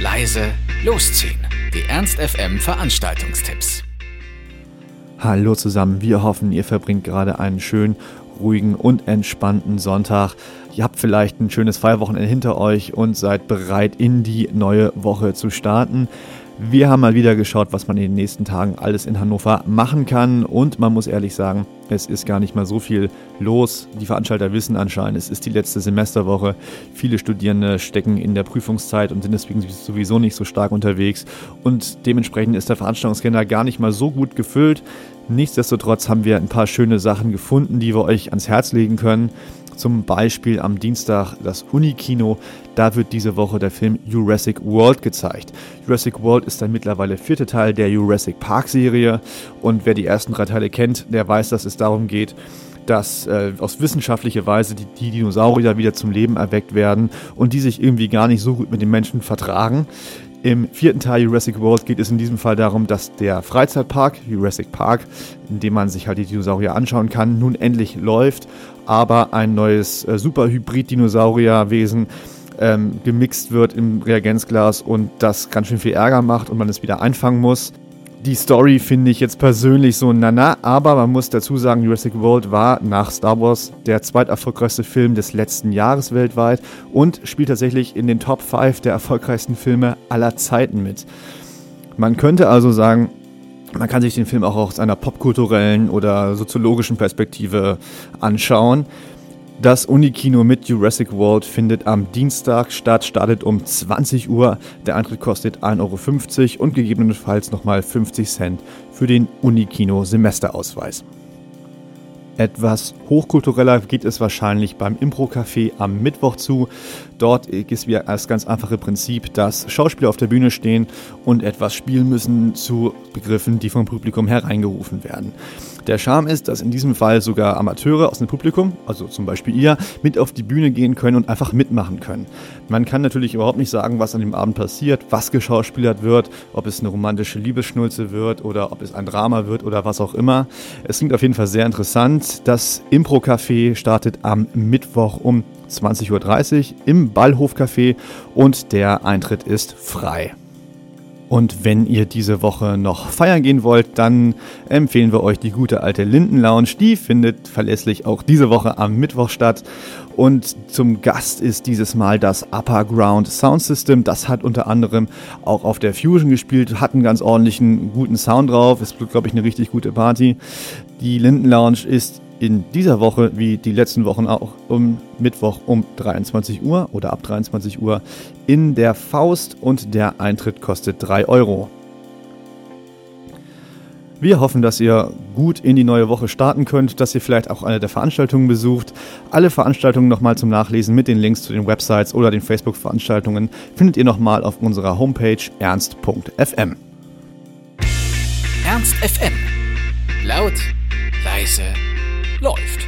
leise, losziehen. Die Ernst FM Veranstaltungstipps. Hallo zusammen, wir hoffen, ihr verbringt gerade einen schönen, ruhigen und entspannten Sonntag. Ihr habt vielleicht ein schönes Feierwochenende hinter euch und seid bereit, in die neue Woche zu starten. Wir haben mal wieder geschaut, was man in den nächsten Tagen alles in Hannover machen kann. Und man muss ehrlich sagen, es ist gar nicht mal so viel los. Die Veranstalter wissen anscheinend, es ist die letzte Semesterwoche. Viele Studierende stecken in der Prüfungszeit und sind deswegen sowieso nicht so stark unterwegs. Und dementsprechend ist der Veranstaltungskalender gar nicht mal so gut gefüllt. Nichtsdestotrotz haben wir ein paar schöne Sachen gefunden, die wir euch ans Herz legen können. Zum Beispiel am Dienstag das Unikino. Da wird diese Woche der Film Jurassic World gezeigt. Jurassic World ist der mittlerweile vierte Teil der Jurassic Park Serie. Und wer die ersten drei Teile kennt, der weiß, dass es darum geht, dass äh, aus wissenschaftlicher Weise die, die, Dinosaurier wieder zum Leben erweckt werden und die sich irgendwie gar nicht so gut mit den Menschen vertragen. Im vierten Teil Jurassic World geht es in diesem Fall darum, dass der Freizeitpark, Jurassic Park, in dem man sich halt die Dinosaurier anschauen kann, nun endlich läuft, aber ein neues äh, Superhybrid-Dinosaurierwesen ähm, gemixt wird im Reagenzglas und das ganz schön viel Ärger macht und man es wieder einfangen muss. Die Story finde ich jetzt persönlich so nana, aber man muss dazu sagen, Jurassic World war nach Star Wars der zweiterfolgreichste Film des letzten Jahres weltweit und spielt tatsächlich in den Top 5 der erfolgreichsten Filme aller Zeiten mit. Man könnte also sagen, man kann sich den Film auch aus einer popkulturellen oder soziologischen Perspektive anschauen. Das Unikino mit Jurassic World findet am Dienstag statt, startet um 20 Uhr. Der Eintritt kostet 1,50 Euro und gegebenenfalls nochmal 50 Cent für den Unikino Semesterausweis. Etwas hochkultureller geht es wahrscheinlich beim Impro-Café am Mittwoch zu. Dort ist wieder das ganz einfache Prinzip, dass Schauspieler auf der Bühne stehen und etwas spielen müssen zu Begriffen, die vom Publikum hereingerufen werden. Der Charme ist, dass in diesem Fall sogar Amateure aus dem Publikum, also zum Beispiel ihr, mit auf die Bühne gehen können und einfach mitmachen können. Man kann natürlich überhaupt nicht sagen, was an dem Abend passiert, was geschauspielert wird, ob es eine romantische Liebesschnulze wird oder ob es ein Drama wird oder was auch immer. Es klingt auf jeden Fall sehr interessant. Das Impro-Café startet am Mittwoch um 20.30 Uhr im Ballhof-Café und der Eintritt ist frei. Und wenn ihr diese Woche noch feiern gehen wollt, dann empfehlen wir euch die gute alte Linden Lounge. Die findet verlässlich auch diese Woche am Mittwoch statt. Und zum Gast ist dieses Mal das Upper Ground Sound System. Das hat unter anderem auch auf der Fusion gespielt, hat einen ganz ordentlichen, guten Sound drauf. Ist, glaube ich, eine richtig gute Party. Die Linden Lounge ist in dieser Woche, wie die letzten Wochen auch, um Mittwoch um 23 Uhr oder ab 23 Uhr in der Faust und der Eintritt kostet 3 Euro. Wir hoffen, dass ihr gut in die neue Woche starten könnt, dass ihr vielleicht auch eine der Veranstaltungen besucht. Alle Veranstaltungen nochmal zum Nachlesen mit den Links zu den Websites oder den Facebook-Veranstaltungen findet ihr nochmal auf unserer Homepage ernst.fm. Ernst FM. Laut, leise, läuft.